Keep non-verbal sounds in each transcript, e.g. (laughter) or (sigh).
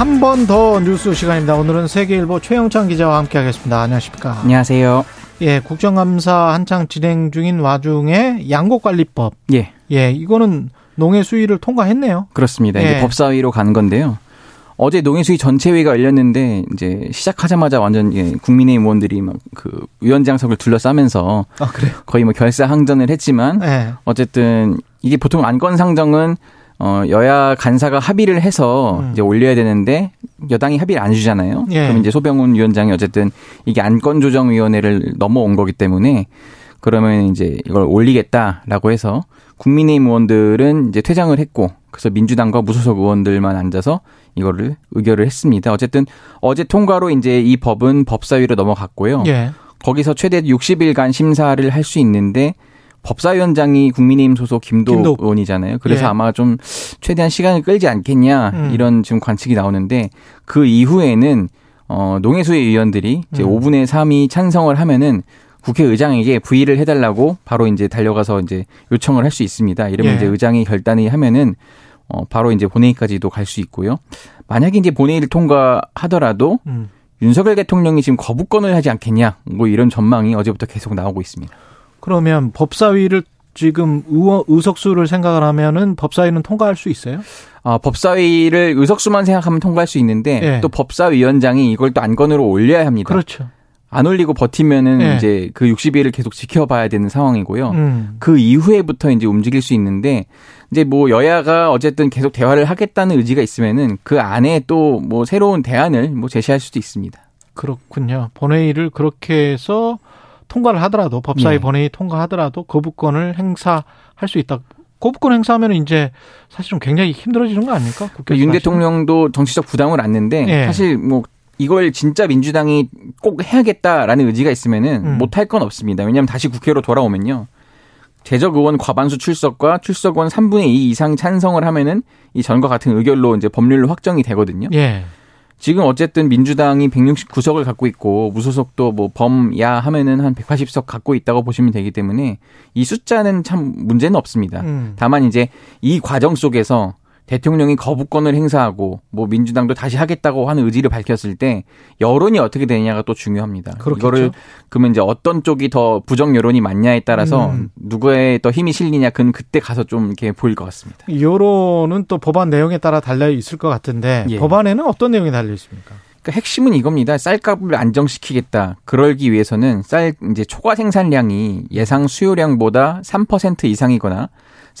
한 번 더 뉴스 시간입니다. 오늘은 세계일보 최영창 기자와 함께하겠습니다. 안녕하십니까? 안녕하세요. 예, 국정감사 한창 진행 중인 와중에 양곡관리법. 예. 예, 이거는 농해 수위를 통과했네요. 그렇습니다. 예. 이제 법사위로 간 건데요. 어제 농해수위 전체회의가 열렸는데 이제 시작하자마자 완전 예, 국민의힘 의원들이 막 그 위원장석을 둘러싸면서 아, 그래요? 거의 뭐 결사항전을 했지만 예. 어쨌든 이게 보통 안건 상정은 어 여야 간사가 합의를 해서 음. 이제 올려야 되는데 여당이 합의를 안 해주잖아요. 예. 그럼 이제 소병훈 위원장이 어쨌든 이게 안건조정위원회를 넘어온 거기 때문에 그러면 이제 이걸 올리겠다라고 해서 국민의힘 의원들은 이제 퇴장을 했고 그래서 민주당과 무소속 의원들만 앉아서 이거를 의결을 했습니다. 어쨌든 어제 통과로 이제 이 법은 법사위로 넘어갔고요. 예. 거기서 최대 60일간 심사를 할 수 있는데 법사위원장이 국민의힘 소속 김도. 의원이잖아요. 그래서 예. 아마 좀 최대한 시간을 끌지 않겠냐 음. 이런 지금 관측이 나오는데 그 이후에는 어 농해수의 의원들이 이제 음. 5분의 3이 찬성을 하면은 국회의장에게 부의를 해달라고 바로 이제 달려가서 이제 요청을 할 수 있습니다. 이러면 예. 이제 의장이 결단이 하면은 어 바로 이제 본회의까지도 갈 수 있고요. 만약에 이제 본회의를 통과하더라도 음. 윤석열 대통령이 지금 거부권을 하지 않겠냐 뭐 이런 전망이 어제부터 계속 나오고 있습니다. 그러면 법사위를 지금 의원, 의석수를 생각을 하면은 법사위는 통과할 수 있어요? 아, 법사위를 의석수만 생각하면 통과할 수 있는데 예. 또 법사위원장이 이걸 또 안건으로 올려야 합니다. 그렇죠. 안 올리고 버티면은 예. 이제 그 60일을 계속 지켜봐야 되는 상황이고요. 음. 그 이후에부터 이제 움직일 수 있는데 이제 뭐 여야가 어쨌든 계속 대화를 하겠다는 의지가 있으면은 그 안에 또 뭐 새로운 대안을 뭐 제시할 수도 있습니다. 그렇군요. 본회의를 그렇게 해서 통과를 하더라도 법사위 예. 본회의 통과하더라도 거부권을 행사할 수 있다. 거부권 행사하면 이제 사실은 굉장히 힘들어지는 거 아닙니까? 국회 그윤 대통령도 정치적 부담을 안는데 예. 사실 뭐 이걸 진짜 민주당이 꼭 해야겠다라는 의지가 있으면은 음. 못할 건 없습니다. 왜냐하면 다시 국회로 돌아오면요. 재적 의원 과반수 출석과 출석 의원 3분의 2 이상 찬성을 하면은 이 전과 같은 의결로 이제 법률로 확정이 되거든요. 예. 지금 어쨌든 민주당이 169석을 갖고 있고 무소속도 뭐 범야 하면은 한 180석 갖고 있다고 보시면 되기 때문에 이 숫자는 참 문제는 없습니다. 음. 다만 이제 이 과정 속에서 대통령이 거부권을 행사하고 뭐 민주당도 다시 하겠다고 하는 의지를 밝혔을 때 여론이 어떻게 되느냐가 또 중요합니다. 그렇겠죠. 이거를 그러면 이제 어떤 쪽이 더 부정 여론이 많냐에 따라서 음. 누구의 더 힘이 실리냐 그는 그때 가서 좀 이렇게 보일 것 같습니다. 여론은 또 법안 내용에 따라 달려 있을 것 같은데 예. 법안에는 어떤 내용이 달려 있습니까? 그러니까 핵심은 이겁니다. 쌀값을 안정시키겠다. 그러기 위해서는 쌀 이제 초과 생산량이 예상 수요량보다 3% 이상이거나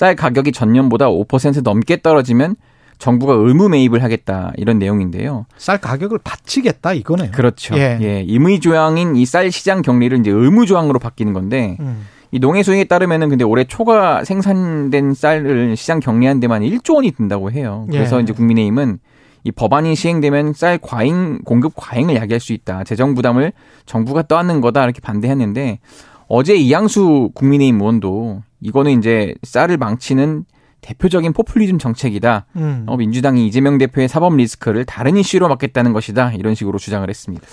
쌀 가격이 전년보다 5% 넘게 떨어지면 정부가 의무 매입을 하겠다 이런 내용인데요. 쌀 가격을 받치겠다 이거네요. 그렇죠. 예. 예. 임의 조항인 이 쌀 시장 격리를 이제 의무 조항으로 바뀌는 건데 음. 이 농해 수행에 따르면은 근데 올해 초과 생산된 쌀을 시장 격리한 데만 1조 원이 든다고 해요. 그래서 예. 이제 국민의힘은 이 법안이 시행되면 쌀 과잉 공급 과잉을 야기할 수 있다. 재정 부담을 정부가 떠안는 거다 이렇게 반대했는데 어제 이양수 국민의힘 의원도 이거는 이제 쌀을 망치는 대표적인 포퓰리즘 정책이다. 음. 어, 민주당이 이재명 대표의 사법 리스크를 다른 이슈로 막겠다는 것이다. 이런 식으로 주장을 했습니다.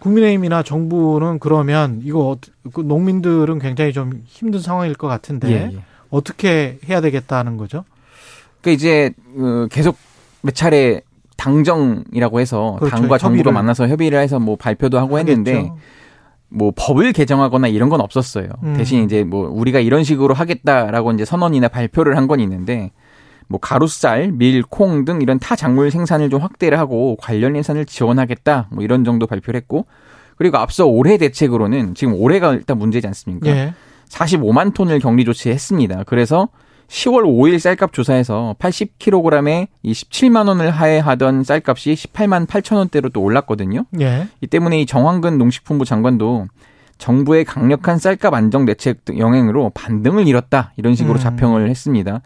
국민의힘이나 정부는 그러면 이거 어- 그 농민들은 굉장히 좀 힘든 상황일 것 같은데 예, 예. 어떻게 해야 되겠다는 거죠? 그 이제 어, 계속 몇 차례 당정이라고 해서 그렇죠. 당과 정부가. 만나서 협의를 해서 뭐 발표도 하고 했는데 하겠죠. 뭐 법을 개정하거나 이런 건 없었어요. 음. 대신 이제 뭐 우리가 이런 식으로 하겠다라고 이제 선언이나 발표를 한 건 있는데 뭐 가루쌀, 밀, 콩 등 이런 타 작물 생산을 좀 확대를 하고 관련 예산을 지원하겠다 뭐 이런 정도 발표를 했고 그리고 앞서 올해 대책으로는 지금 올해가 일단 문제지 않습니까? 예. 45만 톤을 격리 조치했습니다. 그래서 10월 5일 쌀값 조사에서 80kg에 이 17만 원을 하회하던 쌀값이 18만 8천 원대로 또 올랐거든요. 예. 이 때문에 이 정황근 농식품부 장관도 정부의 강력한 쌀값 안정 대책 등 영향으로 반등을 잃었다 이런 식으로 음. 자평을 했습니다.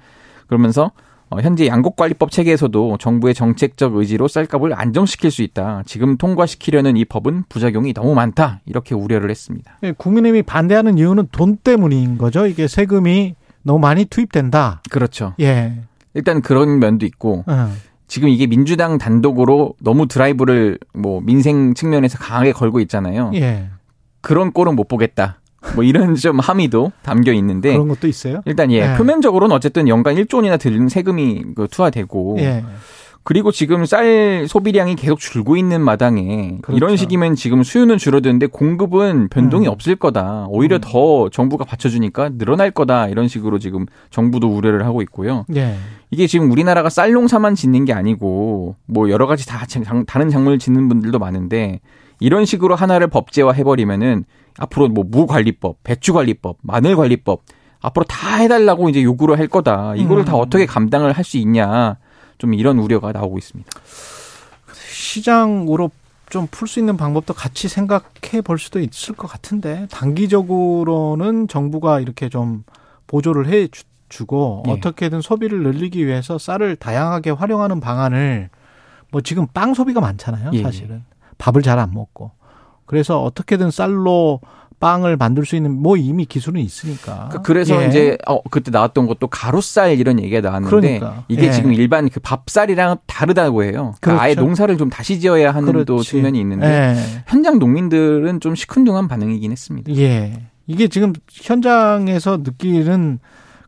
그러면서 어, 현재 양곡관리법 체계에서도 정부의 정책적 의지로 쌀값을 안정시킬 수 있다. 지금 통과시키려는 이 법은 부작용이 너무 많다. 이렇게 우려를 했습니다. 예, 국민의힘이 반대하는 이유는 돈 때문인 거죠. 이게 세금이 너무 많이 투입된다. 그렇죠. 예. 일단 그런 면도 있고 어. 지금 이게 민주당 단독으로 너무 드라이브를 뭐 민생 측면에서 강하게 걸고 있잖아요. 예. 그런 꼴은 못 보겠다. 뭐 이런 (laughs) 좀 함의도 담겨 있는데 그런 것도 있어요. 일단 예, 예. 표면적으로는 어쨌든 연간 1조 원이나 들리는 세금이 그 투하되고 예. 그리고 지금 쌀 소비량이 계속 줄고 있는 마당에 그렇죠. 이런 식이면 지금 수요는 줄어드는데 공급은 변동이 음. 없을 거다. 오히려 음. 더 정부가 받쳐주니까 늘어날 거다. 이런 식으로 지금 정부도 우려를 하고 있고요. 예. 이게 지금 우리나라가 쌀 농사만 짓는 게 아니고 뭐 여러 가지 다 장- 다른 작물을 짓는 분들도 많은데 이런 식으로 하나를 법제화 해버리면은 앞으로 뭐 무관리법, 배추관리법, 마늘관리법 앞으로 다 해달라고 이제 요구를 할 거다. 이거를 다 음. 어떻게 감당을 할 수 있냐. 좀 이런 우려가 나오고 있습니다. 시장으로 좀 풀 수 있는 방법도 같이 생각해 볼 수도 있을 것 같은데 단기적으로는 정부가 이렇게 좀 보조를 해 주- 주고 예. 어떻게든 소비를 늘리기 위해서 쌀을 다양하게 활용하는 방안을 뭐 지금 빵 소비가 많잖아요, 예, 사실은. 밥을 잘 안 먹고. 그래서 어떻게든 쌀로 빵을 만들 수 있는 뭐 이미 기술은 있으니까. 그- 그래서 예. 이제 어 그때 나왔던 것도 가루쌀 이런 얘기가 나왔는데 그러니까. 이게 예. 지금 일반 그 밥쌀이랑 다르다고 해요. 그러니까 아예 그렇죠. 농사를 좀 다시 지어야 하는 또 그렇지. 측면이 있는데 예. 현장 농민들은 좀 시큰둥한 반응이긴 했습니다. 예. 이게 지금 현장에서 느끼는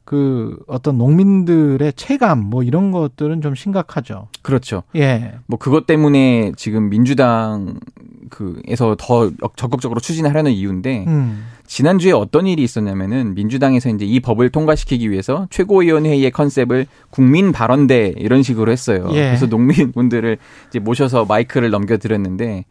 그 어떤 농민들의 체감 뭐 이런 것들은 좀 심각하죠. 그렇죠. 예. 뭐 그것 때문에 지금 민주당 그에서 더 적극적으로 추진하려는 이유인데 음. 지난주에 어떤 일이 있었냐면은 민주당에서 이제 이 법을 통과시키기 위해서 최고위원회의의 컨셉을 국민 발언대 이런 식으로 했어요. 예. 그래서 농민분들을 이제 모셔서 마이크를 넘겨드렸는데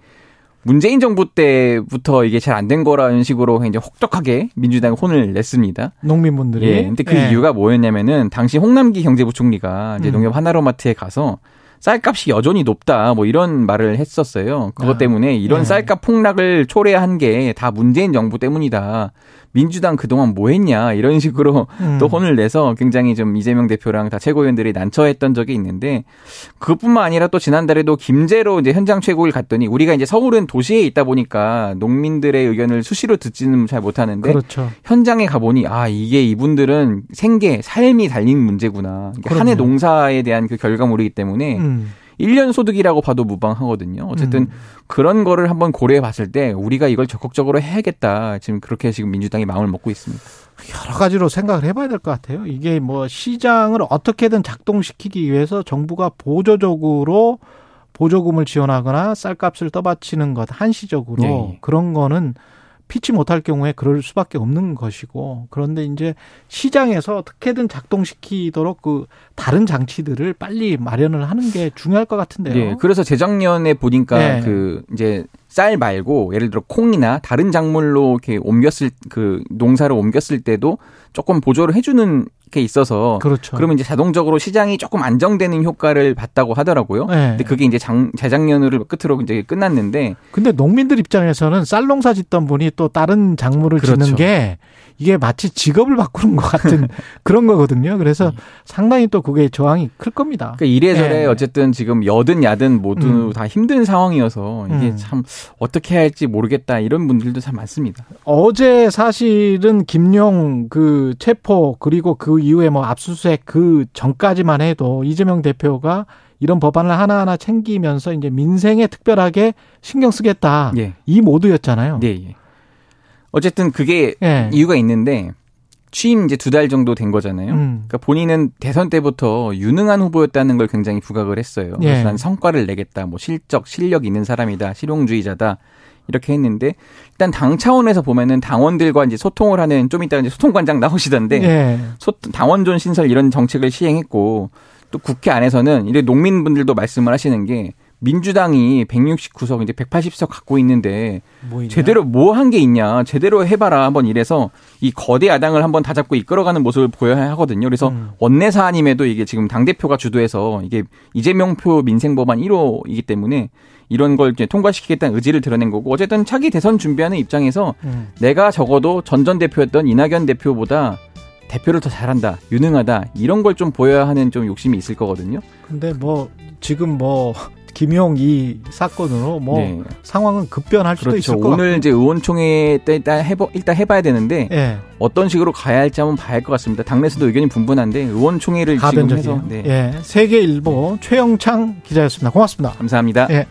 문재인 정부 때부터 이게 잘 안 된 거라는 식으로 이제 혹독하게 민주당 혼을 냈습니다. 농민분들이. 예. 근데 그 예. 이유가 뭐였냐면은 당시 홍남기 경제부총리가 이제 음. 농협 하나로마트에 가서 쌀값이 여전히 높다 뭐 이런 말을 했었어요. 그것 아. 때문에 이런 예. 쌀값 폭락을 초래한 게 다 문재인 정부 때문이다. 민주당 그동안 뭐 했냐 이런 (laughs) 식으로 음. 또 혼을 내서 굉장히 좀 이재명 대표랑 다 최고위원들이 난처했던 적이 있는데 그것뿐만 아니라 또 지난달에도 김재로 이제 현장 최고위를 갔더니 우리가 이제 서울은 도시에 있다 보니까 농민들의 의견을 수시로 듣지는 잘 못하는데 그렇죠. 현장에 가보니 아 이게 이분들은 생계 삶이 달린 문제구나 한해 그럼요. 농사에 대한 그 결과물이기 때문에 음. 일 1년 소득이라고 봐도 무방하거든요. 어쨌든 음. 그런 거를 한번 고려해 봤을 때 우리가 이걸 적극적으로 해야겠다. 지금 그렇게 지금 민주당이 마음을 먹고 있습니다. 여러 가지로 생각을 해봐야 될 것 같아요. 이게 뭐 시장을 어떻게든 작동시키기 위해서 정부가 보조적으로 보조금을 지원하거나 쌀값을 떠받치는 것 한시적으로 예, 예. 그런 거는 피치 못할 경우에 그럴 수밖에 없는 것이고 그런데 이제 시장에서 어떻게든 작동시키도록 그 다른 장치들을 빨리 마련을 하는 게 중요할 것 같은데요. 네, 그래서 재작년에 보니까 네. 그 이제 쌀 말고 예를 들어 콩이나 다른 작물로 이렇게 옮겼을 그 농사를 옮겼을 때도 조금 보조를 해주는 게 있어서 그렇죠. 그러면 이제 자동적으로 시장이 조금 안정되는 효과를 봤다고 하더라고요. 네. 근데 그게 이제 장, 재작년을 끝으로 이제 끝났는데 근데 농민들 입장에서는 쌀 농사 짓던 분이 또 다른 작물을 그렇죠. 짓는 게 이게 마치 직업을 바꾸는 것 같은 (laughs) 그런 거거든요. 그래서 상당히 또 그게 저항이 클 겁니다. 그러니까 이래저래 네. 어쨌든 지금 여든 야든 모두 음. 다 힘든 상황이어서 이게 음. 참 어떻게 해야 할지 모르겠다 이런 분들도 참 많습니다. 어제 사실은 김용 그 체포 그리고 그 이후에 뭐 압수수색 그 전까지만 해도 이재명 대표가 이런 법안을 하나하나 챙기면서 이제 민생에 특별하게 신경 쓰겠다. 예. 이 모드였잖아요. 네, 예. 어쨌든 그게 예. 이유가 있는데 취임 이제 두 달 정도 된 거잖아요. 음. 그러니까 본인은 대선 때부터 유능한 후보였다는 걸 굉장히 부각을 했어요. 예. 그래서 난 성과를 내겠다. 뭐 실적, 실력 있는 사람이다. 실용주의자다. 이렇게 했는데 일단 당 차원에서 보면은 당원들과 이제 소통을 하는 좀 이따 이제 소통관장 나오시던데 예. 소, 당원존 신설 이런 정책을 시행했고 또 국회 안에서는 이래 농민분들도 말씀을 하시는 게 민주당이 169석 이제 180석 갖고 있는데 뭐? 제대로 뭐 한 게 있냐 제대로 해봐라 한번 이래서 이 거대 야당을 한번 다 잡고 이끌어가는 모습을 보여야 하거든요. 그래서 음. 원내 사안임에도 이게 지금 당 대표가 주도해서 이게 이재명표 민생법안 1호이기 때문에 이런 걸 이제 통과시키겠다는 의지를 드러낸 거고 어쨌든 차기 대선 준비하는 입장에서 음. 내가 적어도 전전 대표였던 이낙연 대표보다 대표를 더 잘한다, 유능하다 이런 걸 좀 보여야 하는 좀 욕심이 있을 거거든요. 근데 뭐 지금 뭐 김용 이 사건으로 뭐 네. 상황은 급변할 수도 그렇죠. 있을 것 오늘 같고. 이제 의원총회 때 일단 해봐 일단 해봐야 되는데 예. 어떤 식으로 가야 할지 한번 봐야 할 것 같습니다. 당내에서도 의견이 분분한데 의원총회를 지금 가변적이에요. 해서 네. 예. 세계일보 최영창 기자였습니다. 고맙습니다. 감사합니다. 예.